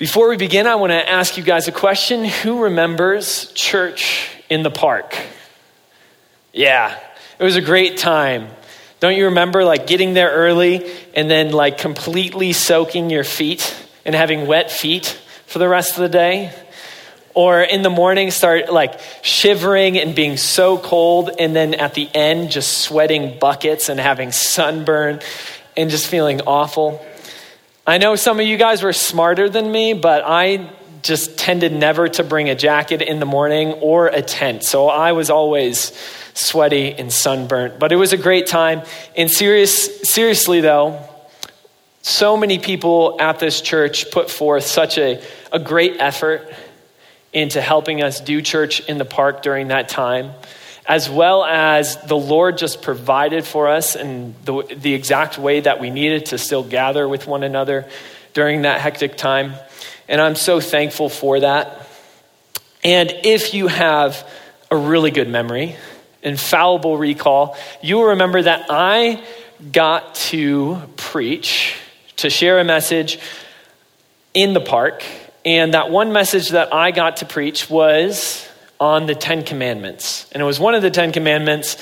Before we begin, I want to ask you guys a question. Who remembers church in the park? Yeah, it was a great time. Don't you remember like getting there early and then like completely soaking your feet and having wet feet for the rest of the day? Or in the morning, start like shivering and being so cold, and then at the end, just sweating buckets and having sunburn and just feeling awful. I know some of you guys were smarter than me, but I just tended never to bring a jacket in the morning or a tent. So I was always sweaty and sunburnt. But it was a great time. And serious, seriously, though, so many people at this church put forth such a, a great effort into helping us do church in the park during that time, as well as the Lord just provided for us in the, the exact way that we needed to still gather with one another during that hectic time. And I'm so thankful for that. And if you have a really good memory, infallible recall, you will remember that I got to preach, to share a message in the park and that one message that I got to preach was on the Ten Commandments. And it was one of the Ten Commandments.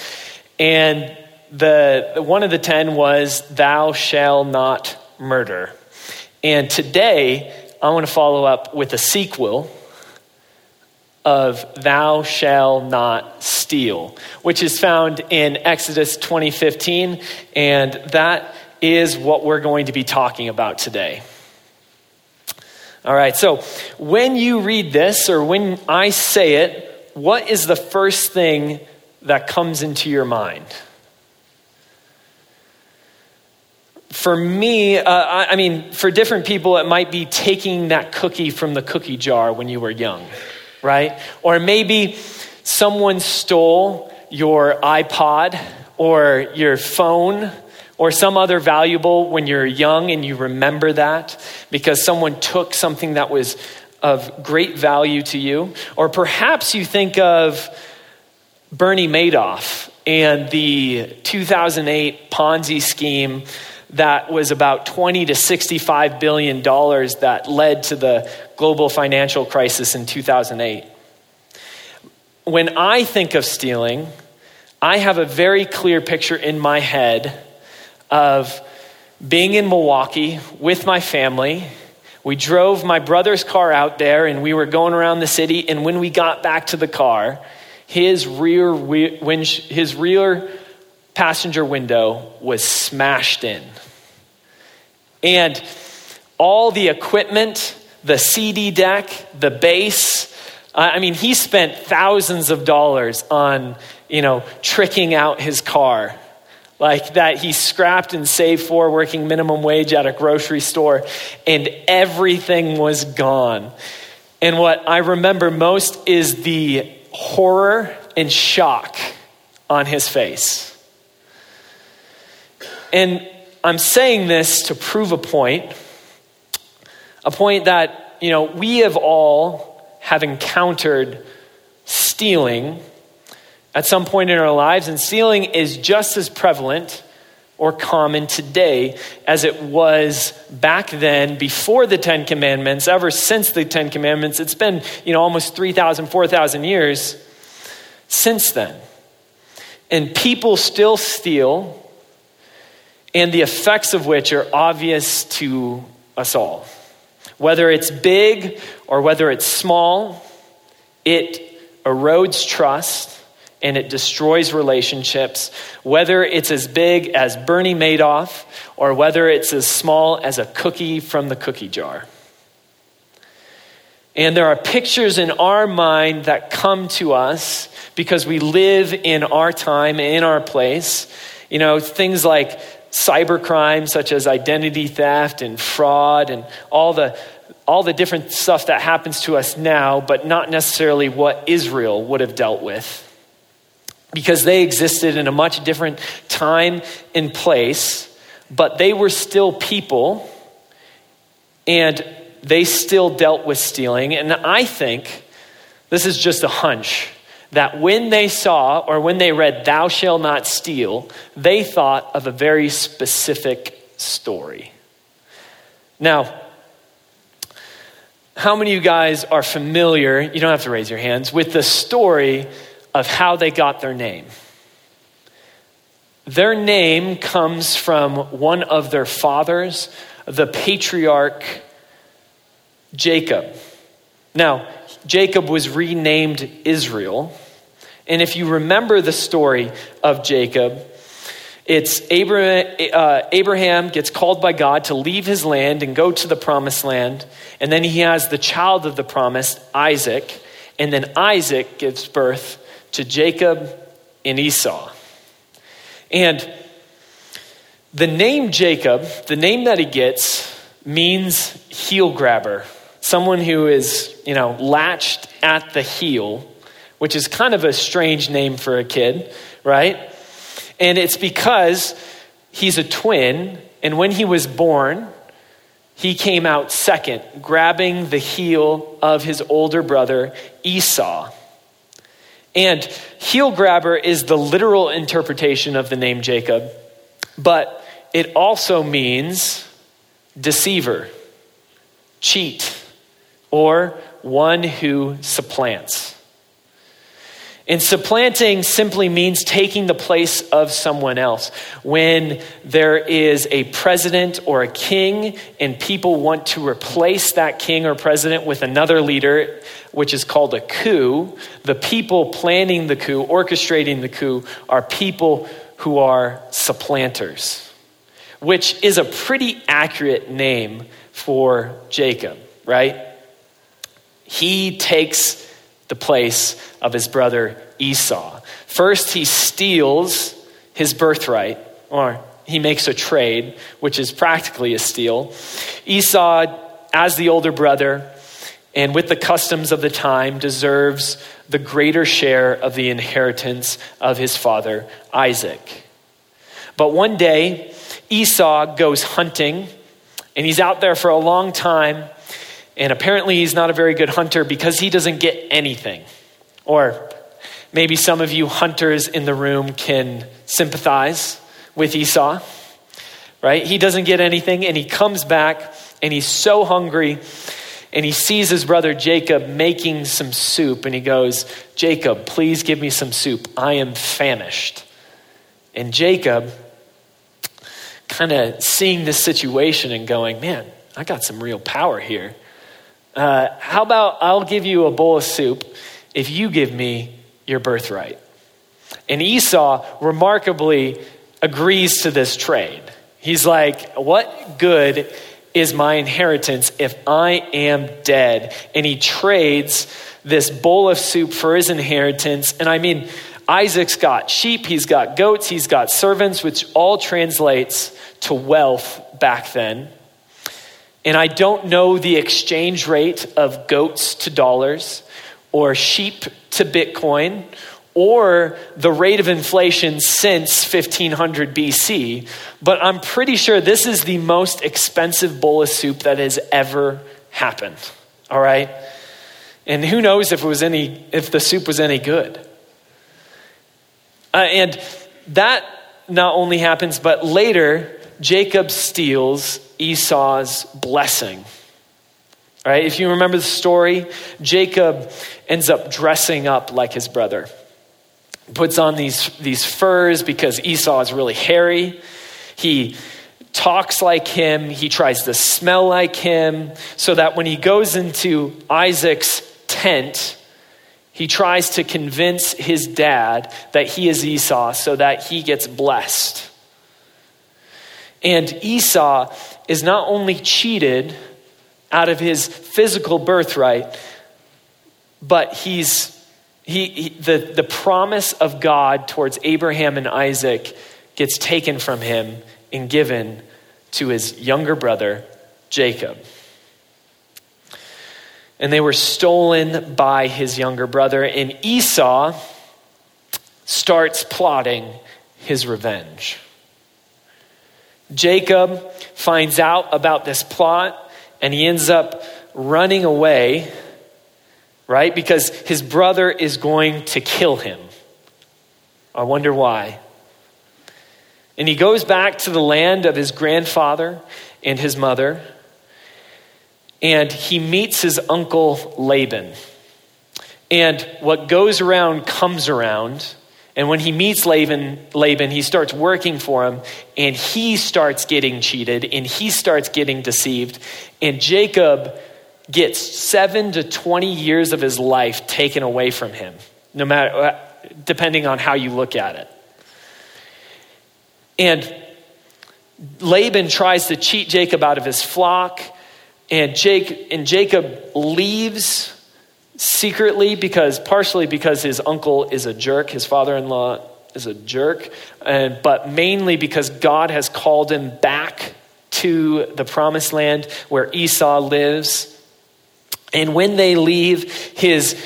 And the, one of the ten was, Thou shalt not murder. And today, I want to follow up with a sequel of Thou shalt not steal, which is found in Exodus 2015. And that is what we're going to be talking about today. All right, so when you read this or when I say it, what is the first thing that comes into your mind? For me, uh, I, I mean, for different people, it might be taking that cookie from the cookie jar when you were young, right? Or maybe someone stole your iPod or your phone or some other valuable when you're young and you remember that because someone took something that was of great value to you. Or perhaps you think of Bernie Madoff and the 2008 Ponzi scheme that was about 20 to 65 billion dollars that led to the global financial crisis in 2008. When I think of stealing, I have a very clear picture in my head of being in Milwaukee with my family. We drove my brother's car out there and we were going around the city. And when we got back to the car, his rear, his rear passenger window was smashed in. And all the equipment, the CD deck, the bass, I mean, he spent thousands of dollars on, you know, tricking out his car like that he scrapped and saved for working minimum wage at a grocery store, and everything was gone. And what I remember most is the horror and shock on his face. And I'm saying this to prove a point, a point that, you know, we have all have encountered stealing at some point in our lives, and stealing is just as prevalent or common today as it was back then before the Ten Commandments, ever since the Ten Commandments. It's been, you know, almost 3,000, 4,000 years since then. And people still steal, and the effects of which are obvious to us all. Whether it's big or whether it's small, it erodes trust and it destroys relationships, whether it's as big as Bernie Madoff or whether it's as small as a cookie from the cookie jar. And there are pictures in our mind that come to us because we live in our time, in our place. You know, things like cybercrime, such as identity theft and fraud, and all the, all the different stuff that happens to us now, but not necessarily what Israel would have dealt with because they existed in a much different time and place, but they were still people and they still dealt with stealing. And I think this is just a hunch that when they saw or when they read, Thou shalt not steal, they thought of a very specific story. Now, how many of you guys are familiar, you don't have to raise your hands, with the story of how they got their name? Their name comes from one of their fathers, the patriarch Jacob. Now, Jacob was renamed Israel. And if you remember the story of Jacob, it's Abraham, uh, Abraham gets called by God to leave his land and go to the promised land. And then he has the child of the promise, Isaac. And then Isaac gives birth to Jacob and Esau. And the name Jacob, the name that he gets, means heel grabber. Someone who is, you know, latched at the heel, which is kind of a strange name for a kid, right? And it's because he's a twin, and when he was born, he came out second, grabbing the heel of his older brother Esau. And heel grabber is the literal interpretation of the name Jacob, but it also means deceiver, cheat, or one who supplants. And supplanting simply means taking the place of someone else. When there is a president or a king and people want to replace that king or president with another leader, which is called a coup, the people planning the coup, orchestrating the coup, are people who are supplanters, which is a pretty accurate name for Jacob, right? He takes the place of his brother Esau. First, he steals his birthright, or he makes a trade, which is practically a steal. Esau, as the older brother, and with the customs of the time, deserves the greater share of the inheritance of his father Isaac. But one day, Esau goes hunting, and he's out there for a long time and apparently, he's not a very good hunter because he doesn't get anything. Or maybe some of you hunters in the room can sympathize with Esau, right? He doesn't get anything, and he comes back, and he's so hungry, and he sees his brother Jacob making some soup, and he goes, Jacob, please give me some soup. I am famished. And Jacob, kind of seeing this situation and going, man, I got some real power here. Uh, how about I'll give you a bowl of soup if you give me your birthright? And Esau remarkably agrees to this trade. He's like, What good is my inheritance if I am dead? And he trades this bowl of soup for his inheritance. And I mean, Isaac's got sheep, he's got goats, he's got servants, which all translates to wealth back then. And I don't know the exchange rate of goats to dollars or sheep to Bitcoin or the rate of inflation since 1500 BC, but I'm pretty sure this is the most expensive bowl of soup that has ever happened. All right? And who knows if it was any if the soup was any good. Uh, and that not only happens, but later Jacob steals Esau's blessing. Right, if you remember the story, Jacob ends up dressing up like his brother. Puts on these, these furs because Esau is really hairy. He talks like him. He tries to smell like him so that when he goes into Isaac's tent, he tries to convince his dad that he is Esau so that he gets blessed. And Esau is not only cheated out of his physical birthright, but he's he, he, the, the promise of God towards Abraham and Isaac gets taken from him and given to his younger brother, Jacob. And they were stolen by his younger brother, and Esau starts plotting his revenge. Jacob finds out about this plot and he ends up running away, right? Because his brother is going to kill him. I wonder why. And he goes back to the land of his grandfather and his mother. and he meets his uncle Laban. And what goes around comes around. And when he meets Laban, Laban, he starts working for him, and he starts getting cheated, and he starts getting deceived. And Jacob gets seven to 20 years of his life taken away from him, no matter, uh, depending on how you look at it. And Laban tries to cheat Jacob out of his flock, and, Jake, and Jacob leaves secretly because, partially because his uncle is a jerk, his father in law is a jerk, and, but mainly because God has called him back to the promised land where Esau lives. And when they leave, his,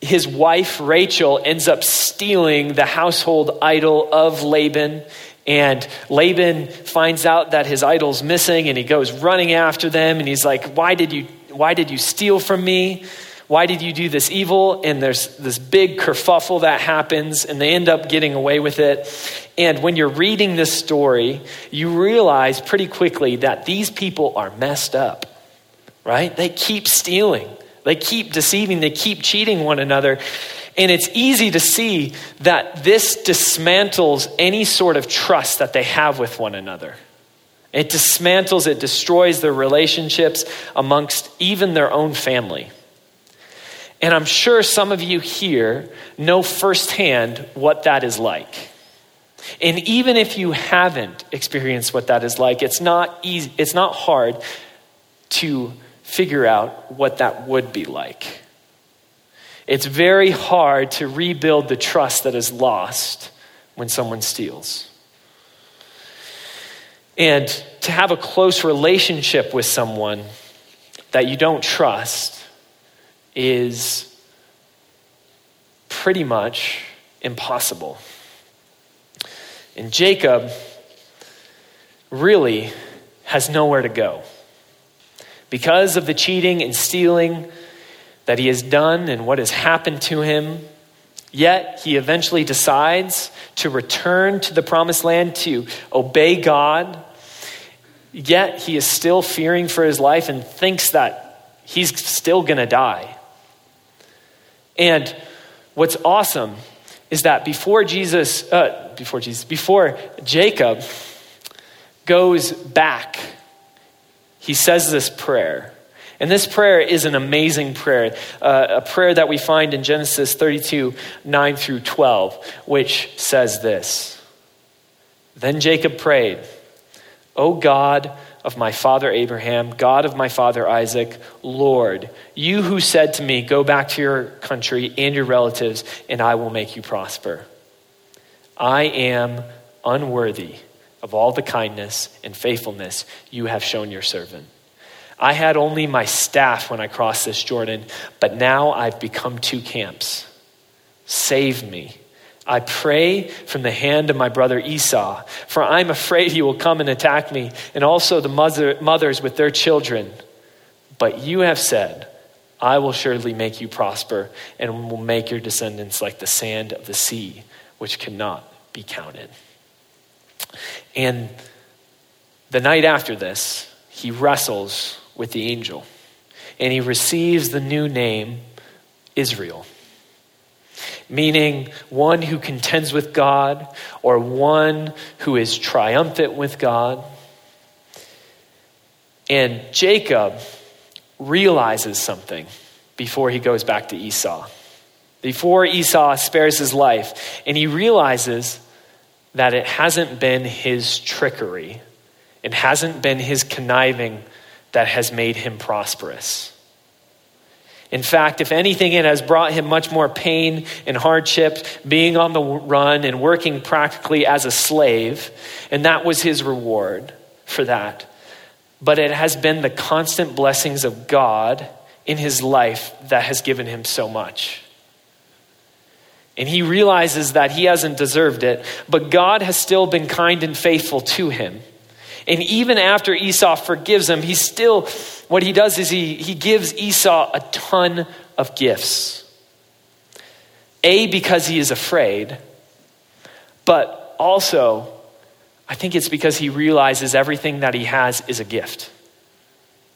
his wife Rachel ends up stealing the household idol of Laban and Laban finds out that his idol's missing and he goes running after them and he's like, Why did you, why did you steal from me? Why did you do this evil? And there's this big kerfuffle that happens, and they end up getting away with it. And when you're reading this story, you realize pretty quickly that these people are messed up, right? They keep stealing, they keep deceiving, they keep cheating one another. And it's easy to see that this dismantles any sort of trust that they have with one another. It dismantles, it destroys their relationships amongst even their own family. And I'm sure some of you here know firsthand what that is like. And even if you haven't experienced what that is like, it's not easy, it's not hard to figure out what that would be like. It's very hard to rebuild the trust that is lost when someone steals. And to have a close relationship with someone that you don't trust is pretty much impossible. And Jacob really has nowhere to go. Because of the cheating and stealing that he has done and what has happened to him. Yet he eventually decides to return to the promised land to obey God. Yet he is still fearing for his life and thinks that he's still going to die. And what's awesome is that before Jesus, uh, before Jesus, before Jacob goes back, he says this prayer. And this prayer is an amazing prayer, uh, a prayer that we find in Genesis 32 9 through 12, which says this Then Jacob prayed, O God of my father Abraham, God of my father Isaac, Lord, you who said to me, Go back to your country and your relatives, and I will make you prosper. I am unworthy of all the kindness and faithfulness you have shown your servant. I had only my staff when I crossed this Jordan, but now I've become two camps. Save me. I pray from the hand of my brother Esau, for I'm afraid he will come and attack me, and also the mother, mothers with their children. But you have said, I will surely make you prosper, and will make your descendants like the sand of the sea, which cannot be counted. And the night after this, he wrestles with the angel. And he receives the new name Israel, meaning one who contends with God or one who is triumphant with God. And Jacob realizes something before he goes back to Esau. Before Esau spares his life, and he realizes that it hasn't been his trickery, it hasn't been his conniving that has made him prosperous. In fact, if anything, it has brought him much more pain and hardship, being on the run and working practically as a slave, and that was his reward for that. But it has been the constant blessings of God in his life that has given him so much. And he realizes that he hasn't deserved it, but God has still been kind and faithful to him. And even after Esau forgives him, he still, what he does is he, he gives Esau a ton of gifts. A, because he is afraid, but also, I think it's because he realizes everything that he has is a gift.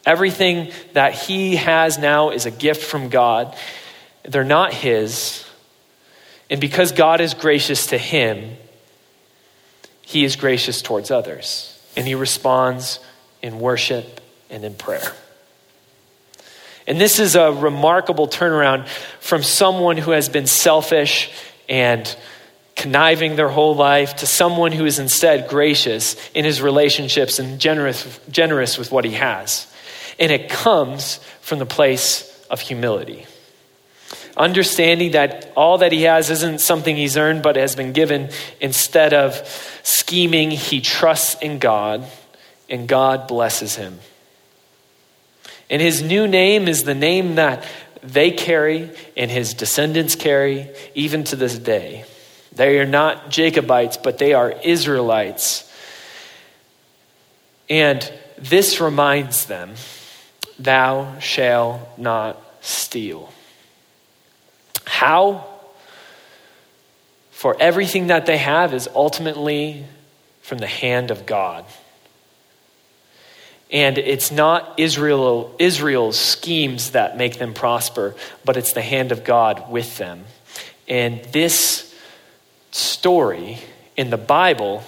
Everything that he has now is a gift from God. They're not his. And because God is gracious to him, he is gracious towards others. And he responds in worship and in prayer. And this is a remarkable turnaround from someone who has been selfish and conniving their whole life to someone who is instead gracious in his relationships and generous, generous with what he has. And it comes from the place of humility. Understanding that all that he has isn't something he's earned, but has been given. Instead of scheming, he trusts in God, and God blesses him. And his new name is the name that they carry and his descendants carry even to this day. They are not Jacobites, but they are Israelites. And this reminds them Thou shalt not steal. How? For everything that they have is ultimately from the hand of God. And it's not Israel, Israel's schemes that make them prosper, but it's the hand of God with them. And this story in the Bible,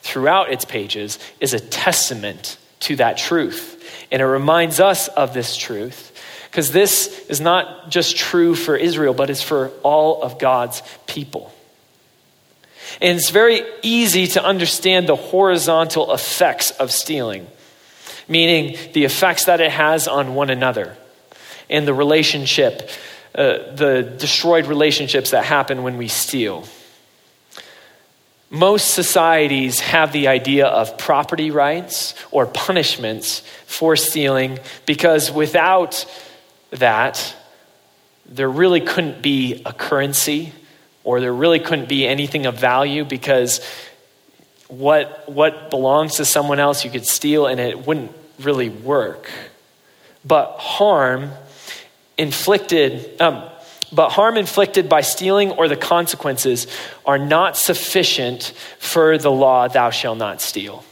throughout its pages, is a testament to that truth. And it reminds us of this truth because this is not just true for Israel, but it's for all of God's people. And it's very easy to understand the horizontal effects of stealing meaning the effects that it has on one another and the relationship, uh, the destroyed relationships that happen when we steal. Most societies have the idea of property rights or punishments for stealing because without that, there really couldn't be a currency or there really couldn't be anything of value because what, what belongs to someone else you could steal and it wouldn't really work. But harm inflicted, um, but harm inflicted by stealing or the consequences are not sufficient for the law, thou shalt not steal.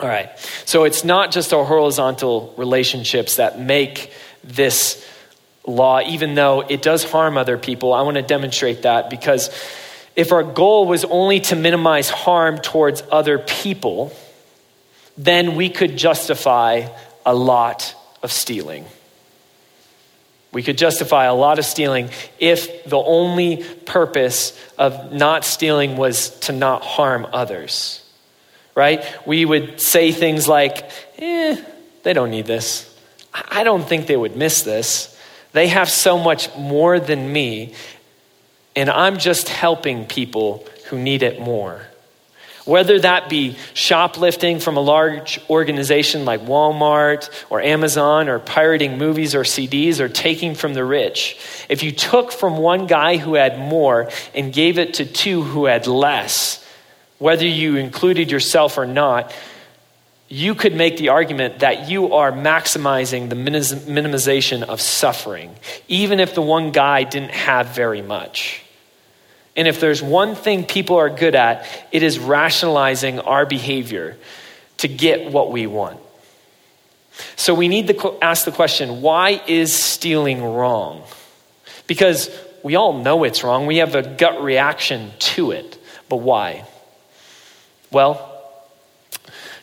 All right. So it's not just our horizontal relationships that make this law, even though it does harm other people. I want to demonstrate that because if our goal was only to minimize harm towards other people, then we could justify a lot of stealing. We could justify a lot of stealing if the only purpose of not stealing was to not harm others. Right? We would say things like, eh, they don't need this. I don't think they would miss this. They have so much more than me, and I'm just helping people who need it more. Whether that be shoplifting from a large organization like Walmart or Amazon, or pirating movies or CDs, or taking from the rich, if you took from one guy who had more and gave it to two who had less, whether you included yourself or not, you could make the argument that you are maximizing the minimization of suffering, even if the one guy didn't have very much. And if there's one thing people are good at, it is rationalizing our behavior to get what we want. So we need to ask the question why is stealing wrong? Because we all know it's wrong. We have a gut reaction to it. But why? Well,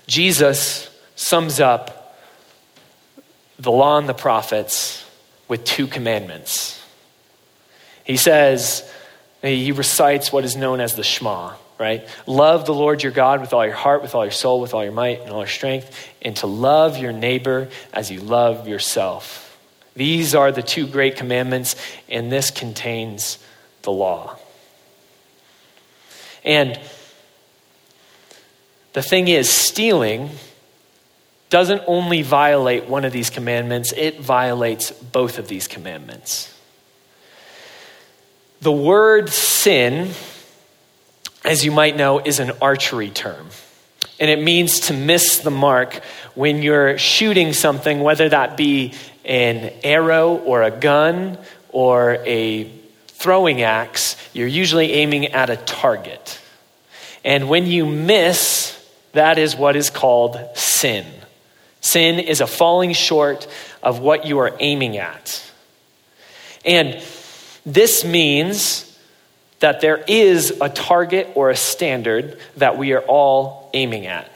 Jesus sums up the law and the prophets with two commandments. He says, he recites what is known as the Shema, right? Love the Lord your God with all your heart, with all your soul, with all your might, and all your strength, and to love your neighbor as you love yourself. These are the two great commandments, and this contains the law. And the thing is, stealing doesn't only violate one of these commandments, it violates both of these commandments. The word sin, as you might know, is an archery term. And it means to miss the mark when you're shooting something, whether that be an arrow or a gun or a throwing axe, you're usually aiming at a target. And when you miss, that is what is called sin. Sin is a falling short of what you are aiming at. And this means that there is a target or a standard that we are all aiming at.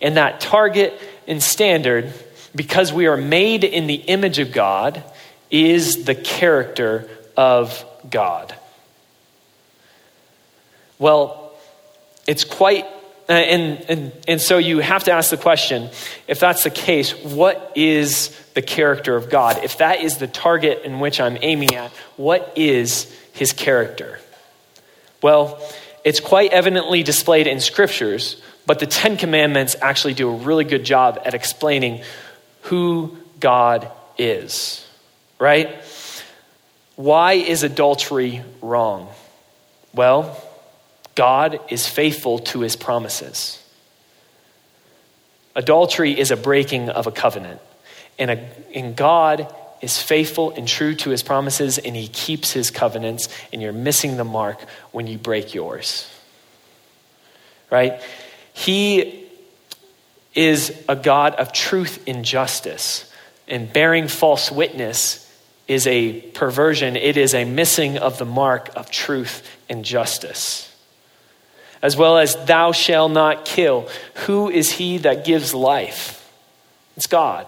And that target and standard, because we are made in the image of God, is the character of God. Well, it's quite, Uh, and, and, and so you have to ask the question if that's the case, what is the character of God? If that is the target in which I'm aiming at, what is his character? Well, it's quite evidently displayed in scriptures, but the Ten Commandments actually do a really good job at explaining who God is, right? Why is adultery wrong? Well, God is faithful to his promises. Adultery is a breaking of a covenant, and, a, and God is faithful and true to his promises and he keeps his covenants, and you're missing the mark when you break yours. Right? He is a God of truth and justice, and bearing false witness is a perversion, it is a missing of the mark of truth and justice. As well as, thou shalt not kill. Who is he that gives life? It's God.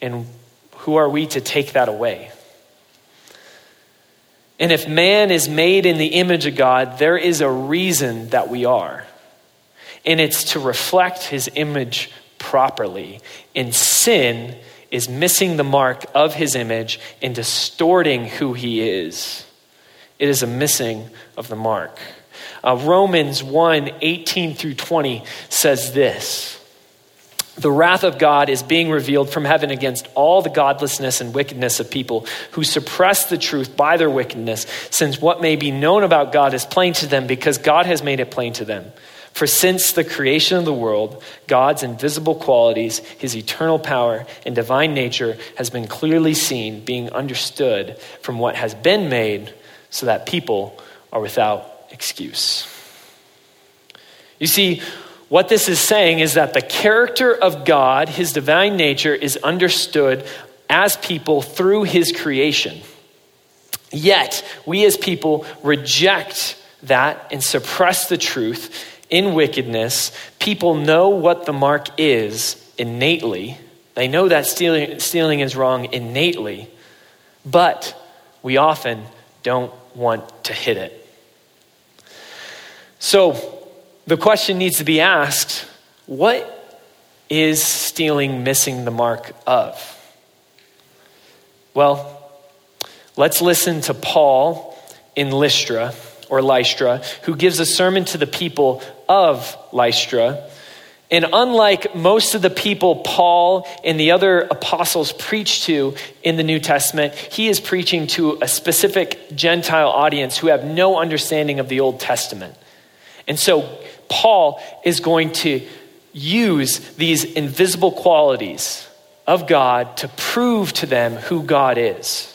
And who are we to take that away? And if man is made in the image of God, there is a reason that we are. And it's to reflect his image properly. And sin is missing the mark of his image and distorting who he is. It is a missing of the mark. Uh, Romans 1 18 through 20 says this the wrath of God is being revealed from heaven against all the godlessness and wickedness of people who suppress the truth by their wickedness, since what may be known about God is plain to them because God has made it plain to them. For since the creation of the world, God's invisible qualities, his eternal power, and divine nature has been clearly seen, being understood from what has been made, so that people are without excuse. You see, what this is saying is that the character of God, his divine nature, is understood as people through his creation. Yet, we as people reject that and suppress the truth in wickedness. People know what the mark is innately. They know that stealing, stealing is wrong innately, but we often don't want to hit it. So, the question needs to be asked what is stealing missing the mark of? Well, let's listen to Paul in Lystra or Lystra, who gives a sermon to the people of Lystra. And unlike most of the people Paul and the other apostles preach to in the New Testament, he is preaching to a specific Gentile audience who have no understanding of the Old Testament. And so Paul is going to use these invisible qualities of God to prove to them who God is.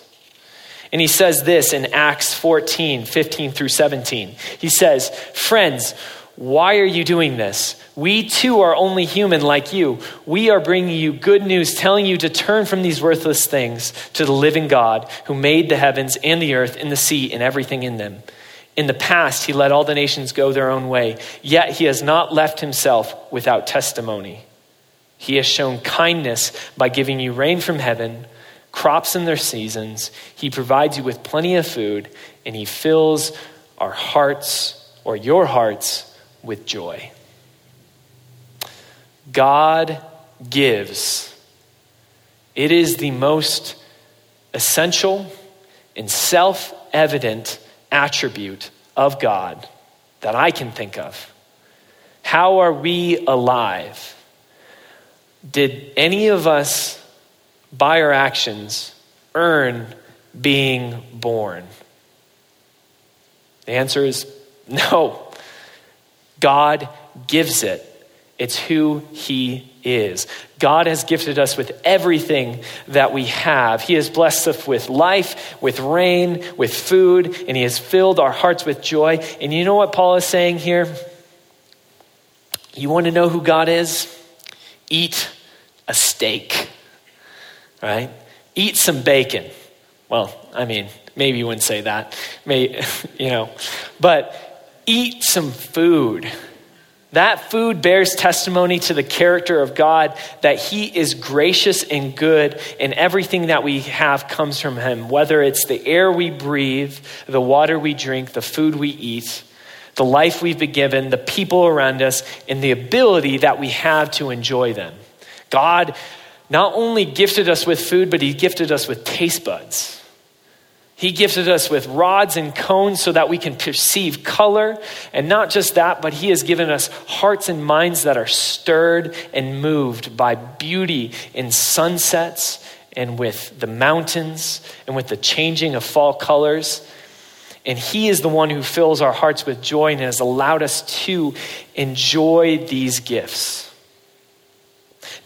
And he says this in Acts 14, 15 through 17. He says, Friends, why are you doing this? We too are only human like you. We are bringing you good news, telling you to turn from these worthless things to the living God who made the heavens and the earth and the sea and everything in them. In the past, he let all the nations go their own way, yet he has not left himself without testimony. He has shown kindness by giving you rain from heaven, crops in their seasons. He provides you with plenty of food, and he fills our hearts or your hearts with joy. God gives. It is the most essential and self evident attribute of God that I can think of. How are we alive? Did any of us, by our actions, earn being born? The answer is no. God gives it. It's who He is. God has gifted us with everything that we have. He has blessed us with life, with rain, with food, and He has filled our hearts with joy. And you know what Paul is saying here? You want to know who God is? Eat, a steak, right? Eat some bacon. Well, I mean, maybe you wouldn't say that, May, you know, but eat some food. That food bears testimony to the character of God that He is gracious and good, and everything that we have comes from Him, whether it's the air we breathe, the water we drink, the food we eat, the life we've been given, the people around us, and the ability that we have to enjoy them. God not only gifted us with food, but He gifted us with taste buds. He gifted us with rods and cones so that we can perceive color. And not just that, but He has given us hearts and minds that are stirred and moved by beauty in sunsets and with the mountains and with the changing of fall colors. And He is the one who fills our hearts with joy and has allowed us to enjoy these gifts.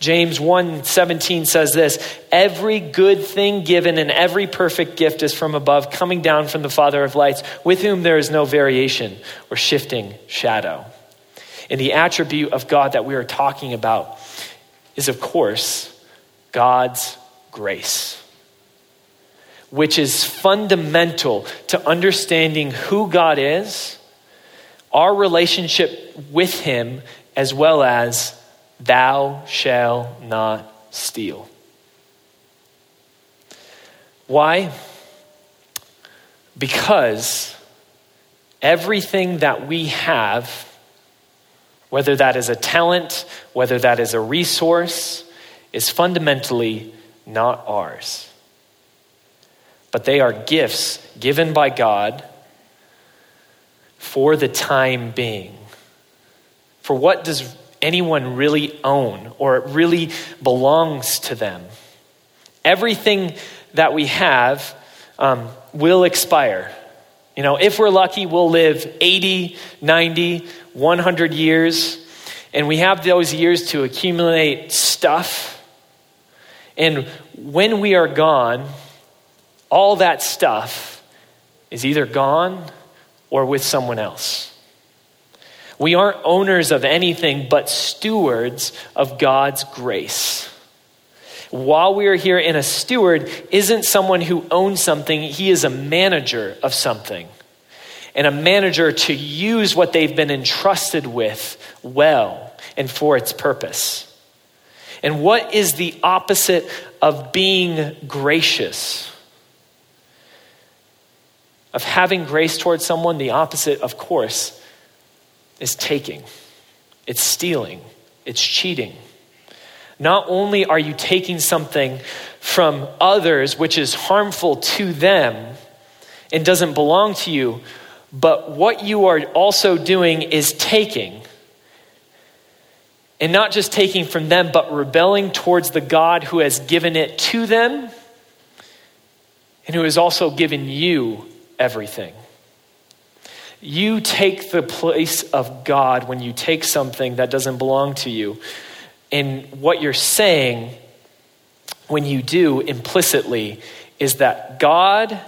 James 1:17 says this, every good thing given and every perfect gift is from above, coming down from the Father of lights, with whom there is no variation or shifting shadow. And the attribute of God that we are talking about is of course God's grace. Which is fundamental to understanding who God is, our relationship with Him, as well as Thou shalt not steal. Why? Because everything that we have, whether that is a talent, whether that is a resource, is fundamentally not ours. But they are gifts given by God for the time being. For what does anyone really own or it really belongs to them. Everything that we have um, will expire. You know, if we're lucky, we'll live 80, 90, 100 years, and we have those years to accumulate stuff. And when we are gone, all that stuff is either gone or with someone else. We aren't owners of anything but stewards of God's grace. While we are here in a steward isn't someone who owns something, he is a manager of something. And a manager to use what they've been entrusted with well and for its purpose. And what is the opposite of being gracious? Of having grace towards someone, the opposite, of course, is taking, it's stealing, it's cheating. Not only are you taking something from others which is harmful to them and doesn't belong to you, but what you are also doing is taking. And not just taking from them, but rebelling towards the God who has given it to them and who has also given you everything. You take the place of God when you take something that doesn't belong to you. And what you're saying when you do implicitly is that God,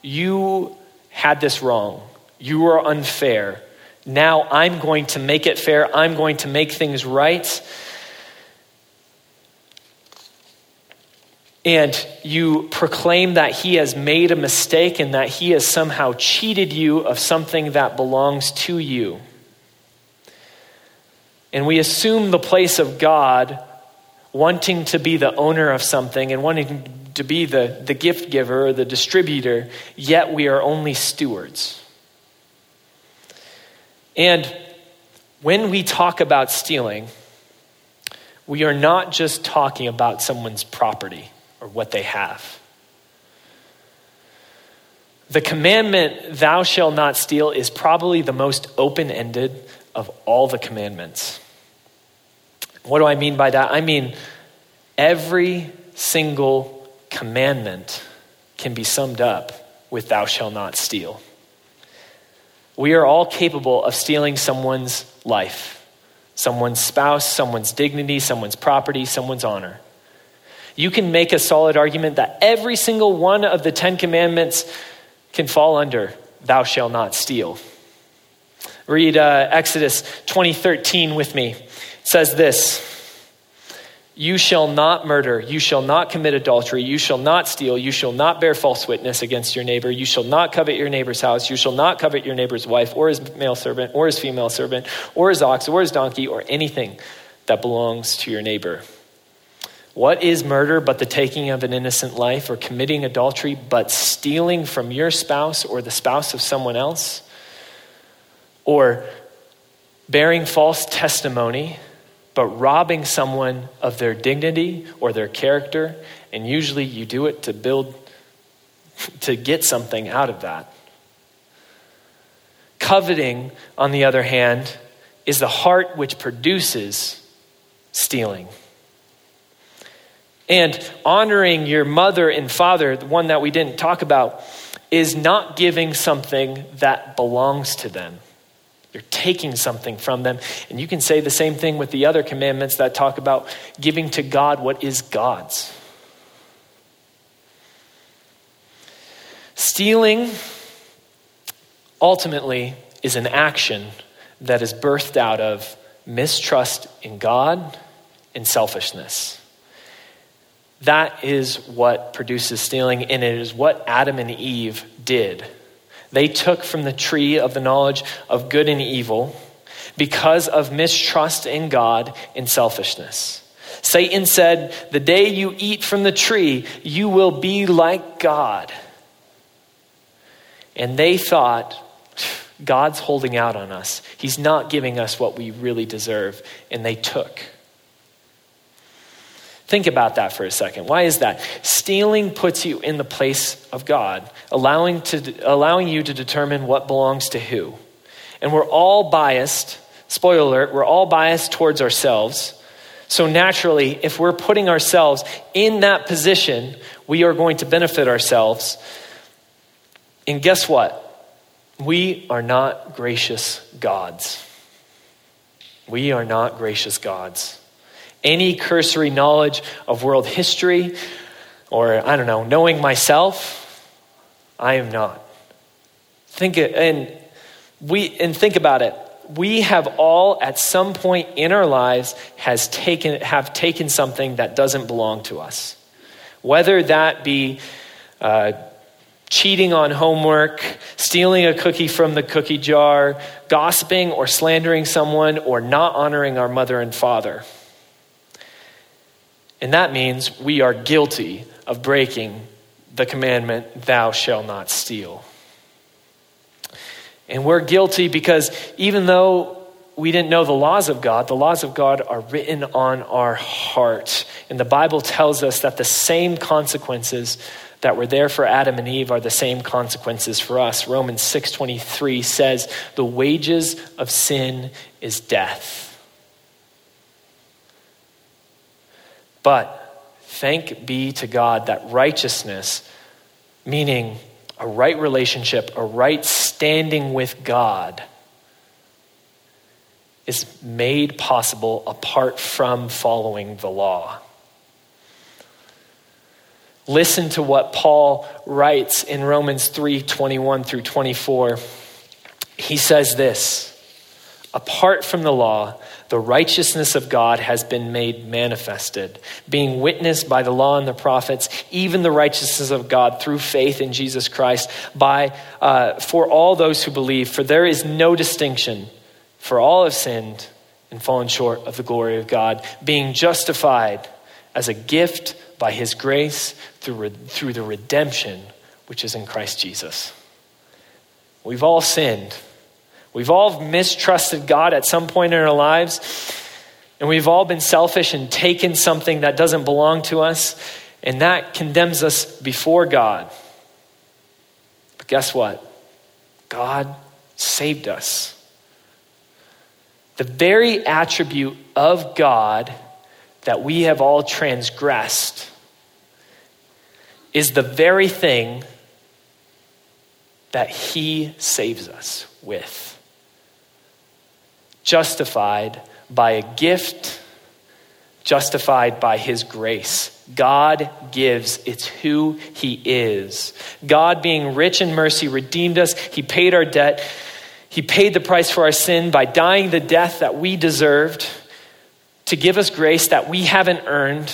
you had this wrong. You were unfair. Now I'm going to make it fair. I'm going to make things right. And you proclaim that he has made a mistake and that he has somehow cheated you of something that belongs to you. And we assume the place of God wanting to be the owner of something and wanting to be the, the gift giver or the distributor, yet we are only stewards. And when we talk about stealing, we are not just talking about someone's property or what they have. The commandment, thou shalt not steal, is probably the most open ended of all the commandments. What do I mean by that? I mean, every single commandment can be summed up with thou shalt not steal. We are all capable of stealing someone's life, someone's spouse, someone's dignity, someone's property, someone's honor you can make a solid argument that every single one of the Ten Commandments can fall under thou shalt not steal. Read uh, Exodus 2013 with me. It says this You shall not murder. You shall not commit adultery. You shall not steal. You shall not bear false witness against your neighbor. You shall not covet your neighbor's house. You shall not covet your neighbor's wife, or his male servant, or his female servant, or his ox, or his donkey, or anything that belongs to your neighbor. What is murder but the taking of an innocent life, or committing adultery but stealing from your spouse or the spouse of someone else? Or bearing false testimony? but robbing someone of their dignity or their character. And usually you do it to build, to get something out of that. Coveting, on the other hand, is the heart which produces stealing. And honoring your mother and father, the one that we didn't talk about, is not giving something that belongs to them. You're taking something from them. And you can say the same thing with the other commandments that talk about giving to God what is God's. Stealing ultimately is an action that is birthed out of mistrust in God and selfishness. That is what produces stealing, and it is what Adam and Eve did they took from the tree of the knowledge of good and evil because of mistrust in God and selfishness. Satan said, The day you eat from the tree, you will be like God. And they thought, God's holding out on us. He's not giving us what we really deserve. And they took. Think about that for a second. Why is that? Stealing puts you in the place of God, allowing, to, allowing you to determine what belongs to who. And we're all biased, spoiler alert, we're all biased towards ourselves. So naturally, if we're putting ourselves in that position, we are going to benefit ourselves. And guess what? We are not gracious gods. We are not gracious gods any cursory knowledge of world history or, I don't know, knowing myself, I am not. Think and we and think about it. We have all at some point in our lives has taken have taken something that doesn't belong to us. Whether that be uh, cheating on homework, stealing a cookie from the cookie jar, gossiping or slandering someone, or not honoring our mother and father. And that means we are guilty of breaking the commandment, thou shalt not steal. And we're guilty because even though we didn't know the laws of God, the laws of God are written on our heart. And the Bible tells us that the same consequences that were there for Adam and Eve are the same consequences for us. Romans 6:23 says, "The wages of sin is death." But thank be to God that righteousness, meaning a right relationship, a right standing with God, is made possible apart from following the law. Listen to what Paul writes in Romans 3 21 through 24. He says this Apart from the law, the righteousness of God has been made manifested, being witnessed by the law and the prophets, even the righteousness of God through faith in Jesus Christ, by, uh, for all those who believe. For there is no distinction, for all have sinned and fallen short of the glory of God, being justified as a gift by his grace through, through the redemption which is in Christ Jesus. We've all sinned. We've all mistrusted God at some point in our lives, and we've all been selfish and taken something that doesn't belong to us, and that condemns us before God. But guess what? God saved us. The very attribute of God that we have all transgressed is the very thing that He saves us with justified by a gift, justified by his grace. God gives, it's who he is. God, being rich in mercy, redeemed us. He paid our debt. He paid the price for our sin by dying the death that we deserved. to give us grace that we haven't earned.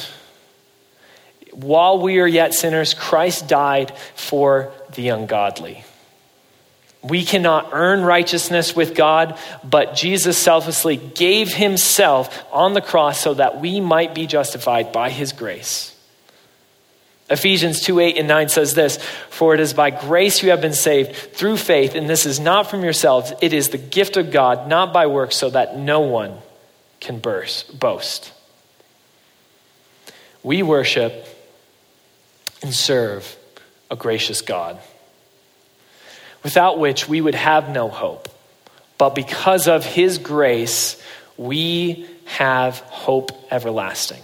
While we are yet sinners, Christ died for the ungodly. We cannot earn righteousness with God, but Jesus selflessly gave himself on the cross so that we might be justified by his grace. Ephesians 2 8 and 9 says this For it is by grace you have been saved through faith, and this is not from yourselves, it is the gift of God, not by works, so that no one can burst, boast. We worship and serve a gracious God without which we would have no hope. But because of his grace, we have hope everlasting.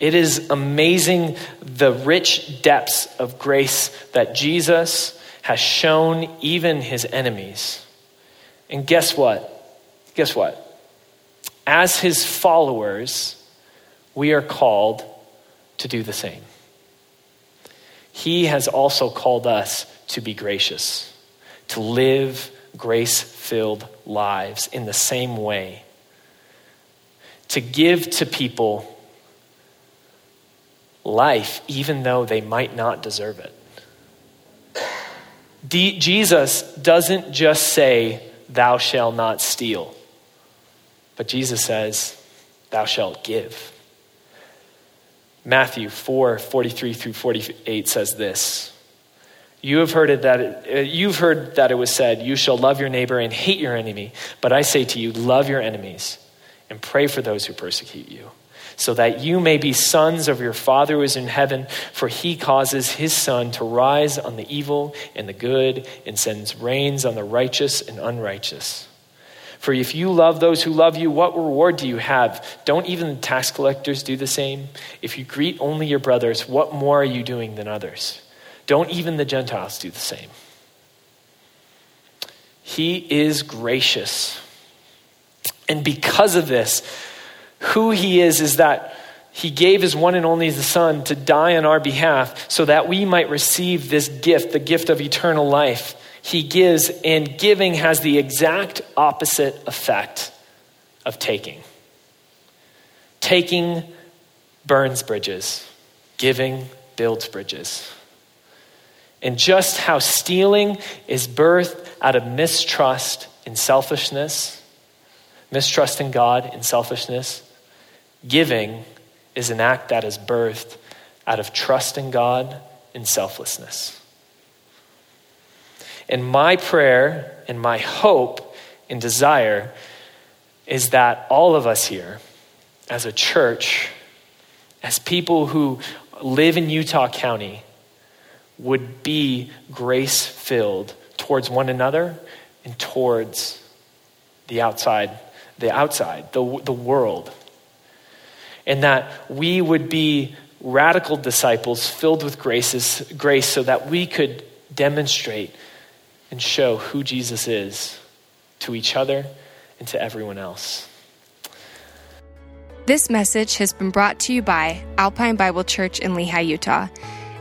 It is amazing the rich depths of grace that Jesus has shown even his enemies. And guess what? Guess what? As his followers, we are called to do the same. He has also called us to be gracious, to live grace filled lives in the same way, to give to people life even though they might not deserve it. D- Jesus doesn't just say, Thou shalt not steal, but Jesus says, Thou shalt give. Matthew 4 43 through 48 says this. You have heard it that it, uh, you've heard that it was said, "You shall love your neighbor and hate your enemy." But I say to you, love your enemies and pray for those who persecute you, so that you may be sons of your Father who is in heaven. For he causes his sun to rise on the evil and the good, and sends rains on the righteous and unrighteous. For if you love those who love you, what reward do you have? Don't even the tax collectors do the same? If you greet only your brothers, what more are you doing than others? Don't even the Gentiles do the same? He is gracious. And because of this, who he is is that he gave his one and only Son to die on our behalf so that we might receive this gift, the gift of eternal life. He gives, and giving has the exact opposite effect of taking. Taking burns bridges, giving builds bridges and just how stealing is birthed out of mistrust and selfishness, mistrust in God and selfishness. Giving is an act that is birthed out of trust in God and selflessness. And my prayer and my hope and desire is that all of us here, as a church, as people who live in Utah County, would be grace filled towards one another and towards the outside, the outside, the, the world. And that we would be radical disciples filled with graces, grace so that we could demonstrate and show who Jesus is to each other and to everyone else. This message has been brought to you by Alpine Bible Church in Lehi, Utah.